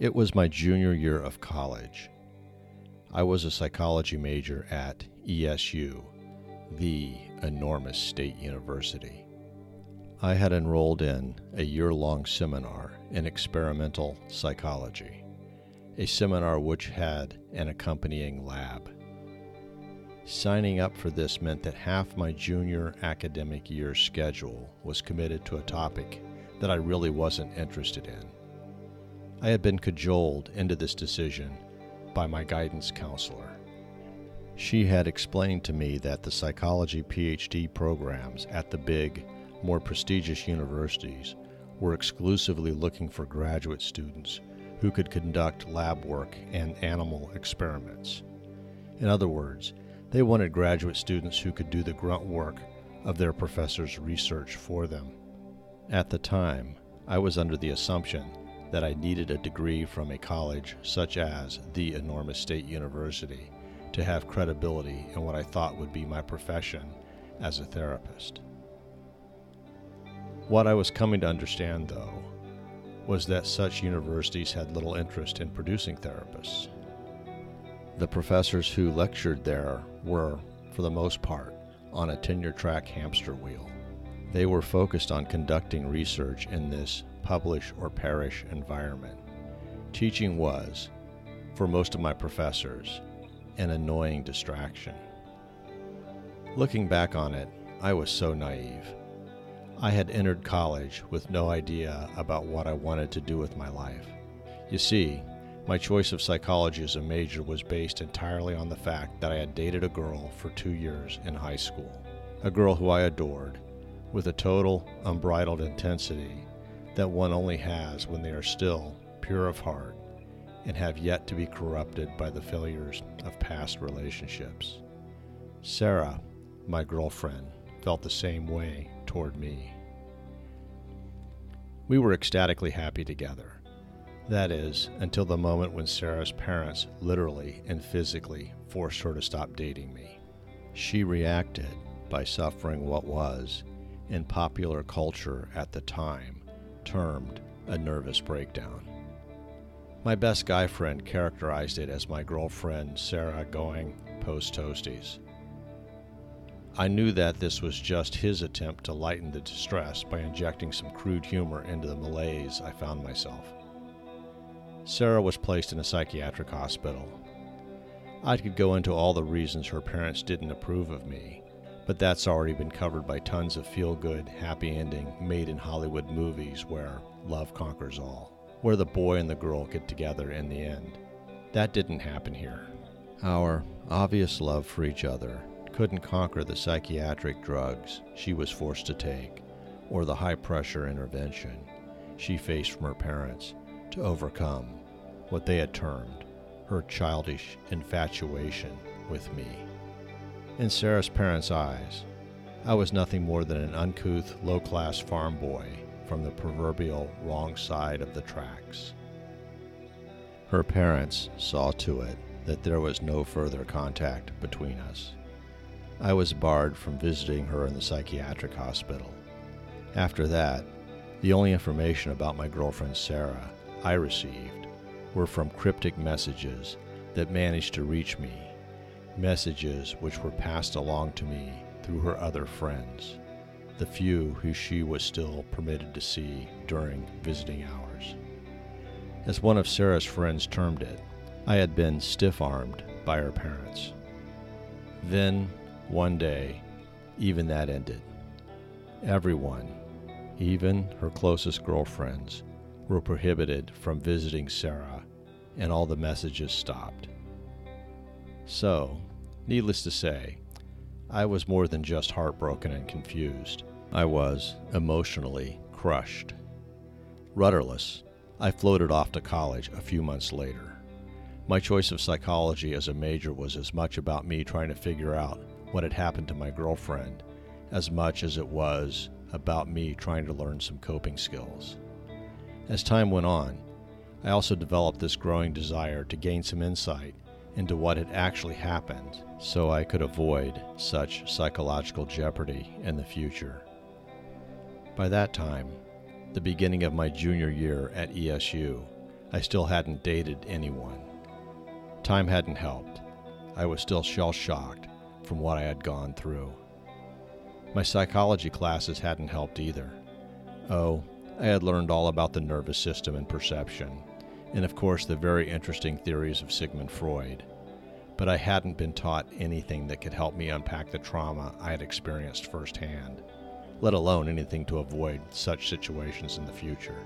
It was my junior year of college. I was a psychology major at ESU, the enormous state university. I had enrolled in a year long seminar in experimental psychology, a seminar which had an accompanying lab. Signing up for this meant that half my junior academic year schedule was committed to a topic that I really wasn't interested in. I had been cajoled into this decision by my guidance counselor. She had explained to me that the psychology PhD programs at the big, more prestigious universities were exclusively looking for graduate students who could conduct lab work and animal experiments. In other words, they wanted graduate students who could do the grunt work of their professor's research for them. At the time, I was under the assumption that I needed a degree from a college such as the enormous state university to have credibility in what I thought would be my profession as a therapist. What I was coming to understand, though, was that such universities had little interest in producing therapists. The professors who lectured there were, for the most part, on a tenure track hamster wheel. They were focused on conducting research in this publish or perish environment. Teaching was, for most of my professors, an annoying distraction. Looking back on it, I was so naive. I had entered college with no idea about what I wanted to do with my life. You see, my choice of psychology as a major was based entirely on the fact that I had dated a girl for two years in high school, a girl who I adored, with a total, unbridled intensity that one only has when they are still pure of heart and have yet to be corrupted by the failures of past relationships. Sarah, my girlfriend, felt the same way toward me. We were ecstatically happy together. That is, until the moment when Sarah's parents literally and physically forced her to stop dating me. She reacted by suffering what was, in popular culture at the time, termed a nervous breakdown. My best guy friend characterized it as my girlfriend Sarah going post toasties. I knew that this was just his attempt to lighten the distress by injecting some crude humor into the malaise I found myself. Sarah was placed in a psychiatric hospital. I could go into all the reasons her parents didn't approve of me, but that's already been covered by tons of feel good, happy ending, made in Hollywood movies where love conquers all, where the boy and the girl get together in the end. That didn't happen here. Our obvious love for each other couldn't conquer the psychiatric drugs she was forced to take or the high pressure intervention she faced from her parents to overcome what they had termed her childish infatuation with me. In Sarah's parents' eyes, I was nothing more than an uncouth, low class farm boy from the proverbial wrong side of the tracks. Her parents saw to it that there was no further contact between us. I was barred from visiting her in the psychiatric hospital. After that, the only information about my girlfriend Sarah I received were from cryptic messages that managed to reach me messages which were passed along to me through her other friends, the few who she was still permitted to see during visiting hours. As one of Sarah's friends termed it, I had been stiff armed by her parents. Then, one day, even that ended. Everyone, even her closest girlfriends, were prohibited from visiting Sarah, and all the messages stopped. So, needless to say, I was more than just heartbroken and confused. I was emotionally crushed. Rudderless, I floated off to college a few months later. My choice of psychology as a major was as much about me trying to figure out what had happened to my girlfriend as much as it was about me trying to learn some coping skills. As time went on, I also developed this growing desire to gain some insight into what had actually happened so I could avoid such psychological jeopardy in the future. By that time, the beginning of my junior year at ESU, I still hadn't dated anyone. Time hadn't helped. I was still shell shocked from what I had gone through. My psychology classes hadn't helped either. Oh, I had learned all about the nervous system and perception, and of course the very interesting theories of Sigmund Freud. But I hadn't been taught anything that could help me unpack the trauma I had experienced firsthand, let alone anything to avoid such situations in the future.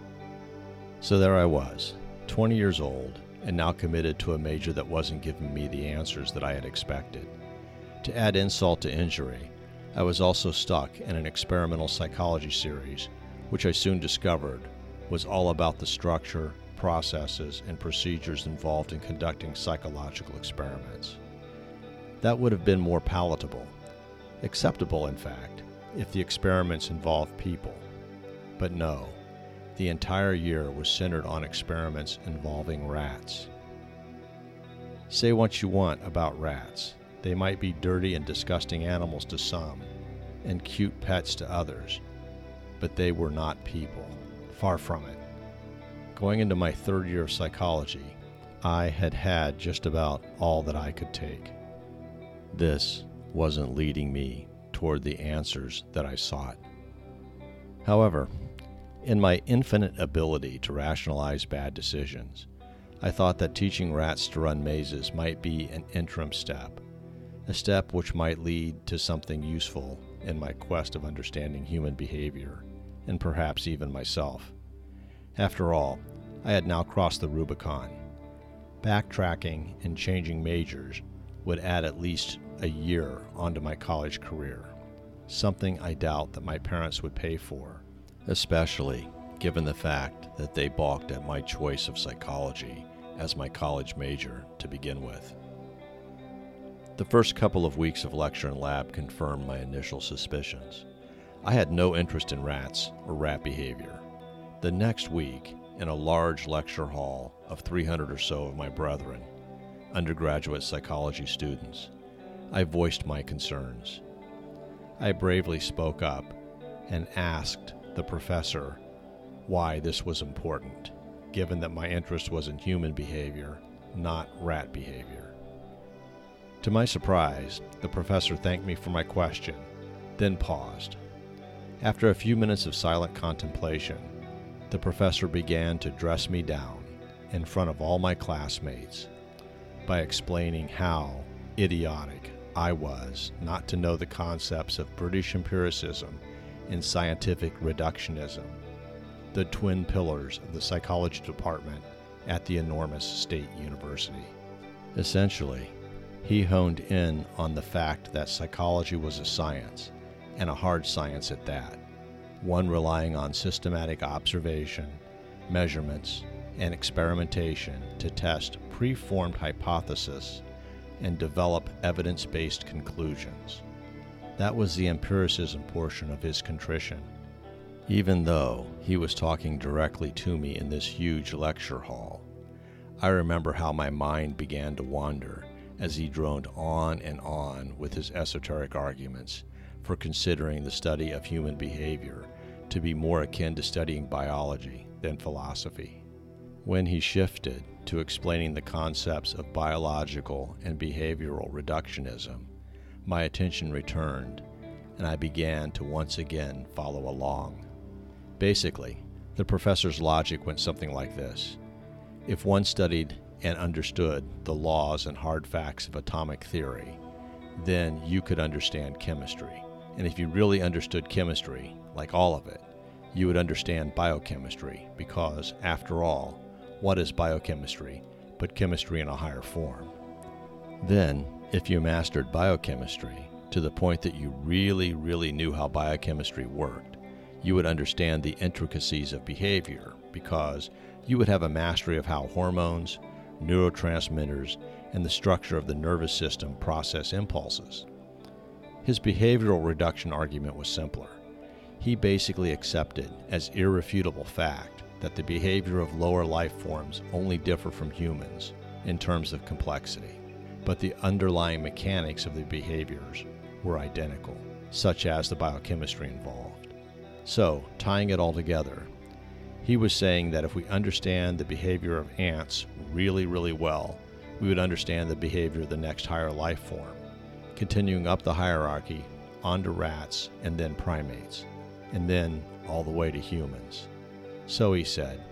So there I was, 20 years old, and now committed to a major that wasn't giving me the answers that I had expected. To add insult to injury, I was also stuck in an experimental psychology series, which I soon discovered was all about the structure, processes, and procedures involved in conducting psychological experiments. That would have been more palatable, acceptable, in fact, if the experiments involved people. But no, the entire year was centered on experiments involving rats. Say what you want about rats. They might be dirty and disgusting animals to some, and cute pets to others, but they were not people. Far from it. Going into my third year of psychology, I had had just about all that I could take. This wasn't leading me toward the answers that I sought. However, in my infinite ability to rationalize bad decisions, I thought that teaching rats to run mazes might be an interim step a step which might lead to something useful in my quest of understanding human behavior, and perhaps even myself. After all, I had now crossed the Rubicon. Backtracking and changing majors would add at least a year onto my college career, something I doubt that my parents would pay for, especially given the fact that they balked at my choice of psychology as my college major to begin with. The first couple of weeks of lecture and lab confirmed my initial suspicions. I had no interest in rats or rat behavior. The next week, in a large lecture hall of 300 or so of my brethren, undergraduate psychology students, I voiced my concerns. I bravely spoke up and asked the professor why this was important, given that my interest was in human behavior, not rat behavior. To my surprise, the professor thanked me for my question, then paused. After a few minutes of silent contemplation, the professor began to dress me down in front of all my classmates by explaining how idiotic I was not to know the concepts of British empiricism and scientific reductionism, the twin pillars of the psychology department at the enormous state university. Essentially, he honed in on the fact that psychology was a science, and a hard science at that, one relying on systematic observation, measurements, and experimentation to test preformed hypotheses and develop evidence based conclusions. That was the empiricism portion of his contrition. Even though he was talking directly to me in this huge lecture hall, I remember how my mind began to wander as he droned on and on with his esoteric arguments for considering the study of human behavior to be more akin to studying biology than philosophy. When he shifted to explaining the concepts of biological and behavioral reductionism, my attention returned and I began to once again follow along. Basically, the professor's logic went something like this If one studied and understood the laws and hard facts of atomic theory, then you could understand chemistry. And if you really understood chemistry, like all of it, you would understand biochemistry because, after all, what is biochemistry but chemistry in a higher form? Then, if you mastered biochemistry to the point that you really, really knew how biochemistry worked, you would understand the intricacies of behavior because you would have a mastery of how hormones, neurotransmitters, and the structure of the nervous system process impulses. His behavioral reduction argument was simpler. He basically accepted as irrefutable fact that the behavior of lower life forms only differ from humans in terms of complexity, but the underlying mechanics of the behaviors were identical, such as the biochemistry involved. So, tying it all together, He was saying that if we understand the behavior of ants really, really well, we would understand the behavior of the next higher life form, continuing up the hierarchy onto rats and then primates, and then all the way to humans. So he said,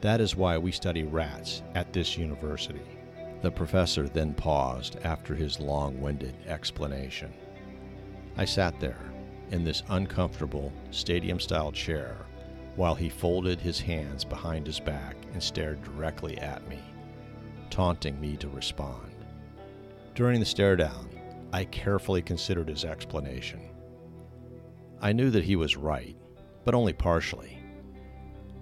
that is why we study rats at this university. The professor then paused after his long winded explanation. I sat there in this uncomfortable stadium style chair while he folded his hands behind his back and stared directly at me, taunting me to respond. During the stare down, I carefully considered his explanation. I knew that he was right, but only partially.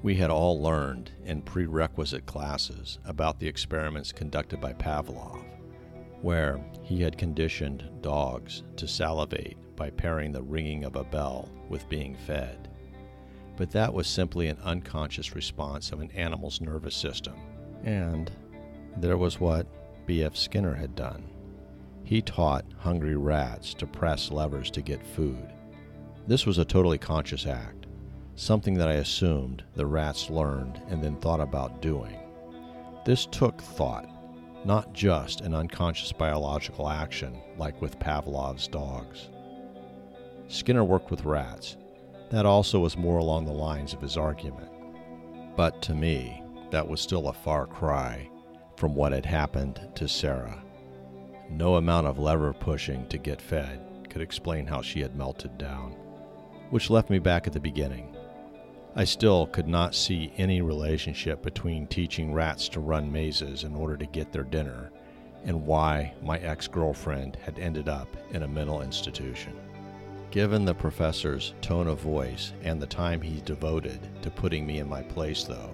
We had all learned in prerequisite classes about the experiments conducted by Pavlov, where he had conditioned dogs to salivate by pairing the ringing of a bell with being fed. But that was simply an unconscious response of an animal's nervous system. And there was what B.F. Skinner had done. He taught hungry rats to press levers to get food. This was a totally conscious act, something that I assumed the rats learned and then thought about doing. This took thought, not just an unconscious biological action like with Pavlov's dogs. Skinner worked with rats. That also was more along the lines of his argument. But to me, that was still a far cry from what had happened to Sarah. No amount of lever pushing to get fed could explain how she had melted down, which left me back at the beginning. I still could not see any relationship between teaching rats to run mazes in order to get their dinner and why my ex girlfriend had ended up in a mental institution. Given the professor's tone of voice and the time he devoted to putting me in my place, though,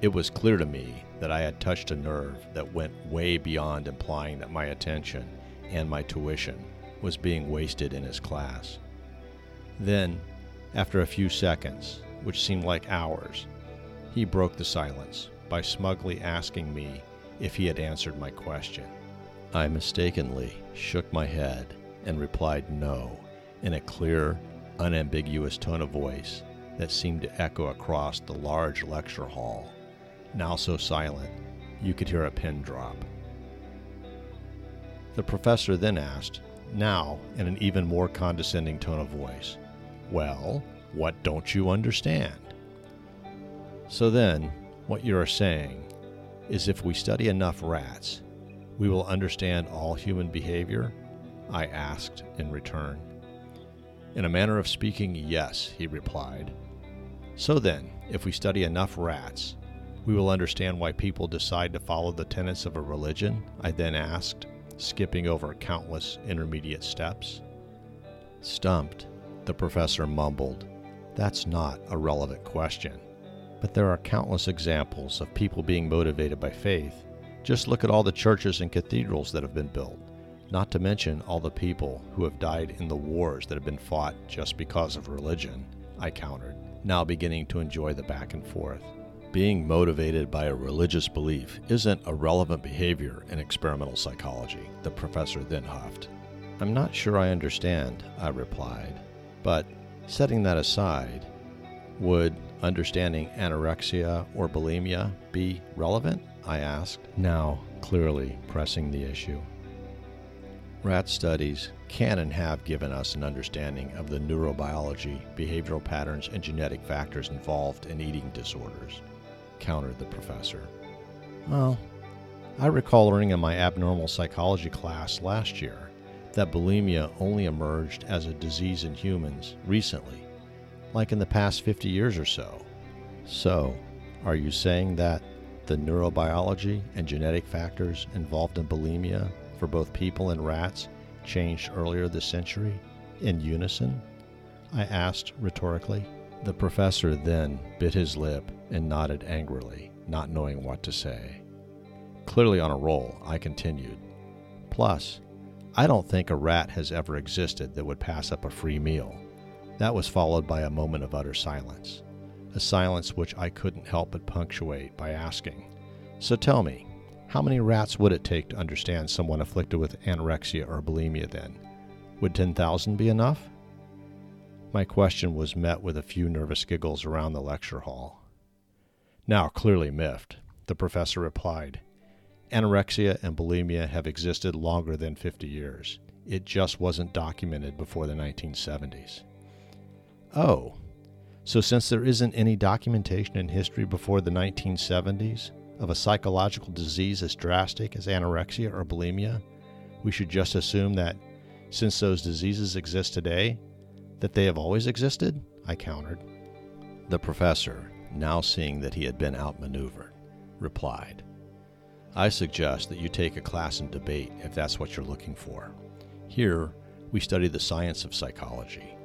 it was clear to me that I had touched a nerve that went way beyond implying that my attention and my tuition was being wasted in his class. Then, after a few seconds, which seemed like hours, he broke the silence by smugly asking me if he had answered my question. I mistakenly shook my head and replied no in a clear, unambiguous tone of voice that seemed to echo across the large lecture hall, now so silent you could hear a pin drop. The professor then asked, now in an even more condescending tone of voice, Well, what don't you understand? So then, what you are saying is if we study enough rats, we will understand all human behavior? I asked in return. In a manner of speaking, yes, he replied. So then, if we study enough rats, we will understand why people decide to follow the tenets of a religion? I then asked, skipping over countless intermediate steps. Stumped, the professor mumbled, That's not a relevant question. But there are countless examples of people being motivated by faith. Just look at all the churches and cathedrals that have been built not to mention all the people who have died in the wars that have been fought just because of religion, I countered, now beginning to enjoy the back and forth. Being motivated by a religious belief isn't a relevant behavior in experimental psychology, the professor then huffed. I'm not sure I understand, I replied, but setting that aside, would understanding anorexia or bulimia be relevant? I asked, now clearly pressing the issue. Rat studies can and have given us an understanding of the neurobiology, behavioral patterns, and genetic factors involved in eating disorders, countered the professor. Well, I recall learning in my abnormal psychology class last year that bulimia only emerged as a disease in humans recently, like in the past 50 years or so. So, are you saying that the neurobiology and genetic factors involved in bulimia for both people and rats changed earlier this century in unison? I asked rhetorically. The professor then bit his lip and nodded angrily, not knowing what to say. Clearly on a roll, I continued. Plus, I don't think a rat has ever existed that would pass up a free meal. That was followed by a moment of utter silence, a silence which I couldn't help but punctuate by asking, So tell me, how many rats would it take to understand someone afflicted with anorexia or bulimia then? Would 10,000 be enough? My question was met with a few nervous giggles around the lecture hall. Now clearly miffed, the professor replied, Anorexia and bulimia have existed longer than 50 years. It just wasn't documented before the 1970s. Oh, so since there isn't any documentation in history before the 1970s of a psychological disease as drastic as anorexia or bulimia, we should just assume that since those diseases exist today, that they have always existed? I countered. The professor, now seeing that he had been outmaneuvered, replied, I suggest that you take a class in debate if that's what you're looking for. Here, we study the science of psychology,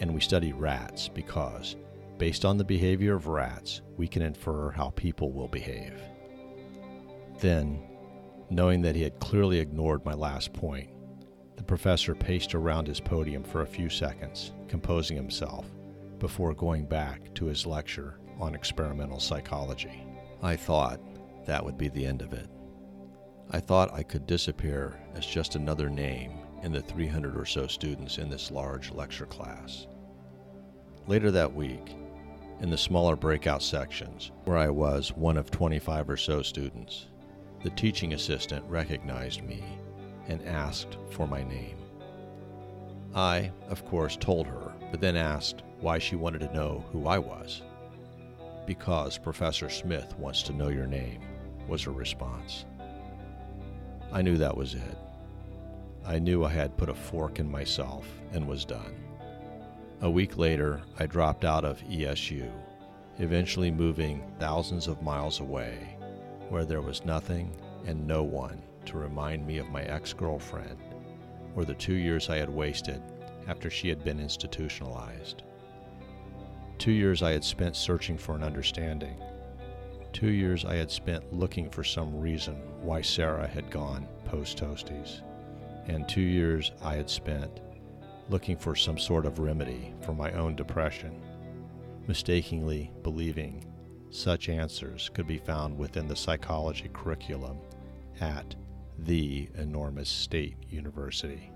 and we study rats because, based on the behavior of rats, we can infer how people will behave. Then, knowing that he had clearly ignored my last point, the professor paced around his podium for a few seconds, composing himself, before going back to his lecture on experimental psychology. I thought that would be the end of it. I thought I could disappear as just another name in the 300 or so students in this large lecture class. Later that week, in the smaller breakout sections, where I was one of 25 or so students, the teaching assistant recognized me and asked for my name. I, of course, told her, but then asked why she wanted to know who I was. Because Professor Smith wants to know your name, was her response. I knew that was it. I knew I had put a fork in myself and was done. A week later, I dropped out of ESU, eventually moving thousands of miles away, where there was nothing and no one to remind me of my ex girlfriend or the two years I had wasted after she had been institutionalized. Two years I had spent searching for an understanding Two years I had spent looking for some reason why Sarah had gone post Toasties, and two years I had spent looking for some sort of remedy for my own depression, mistakenly believing such answers could be found within the psychology curriculum at the enormous state university.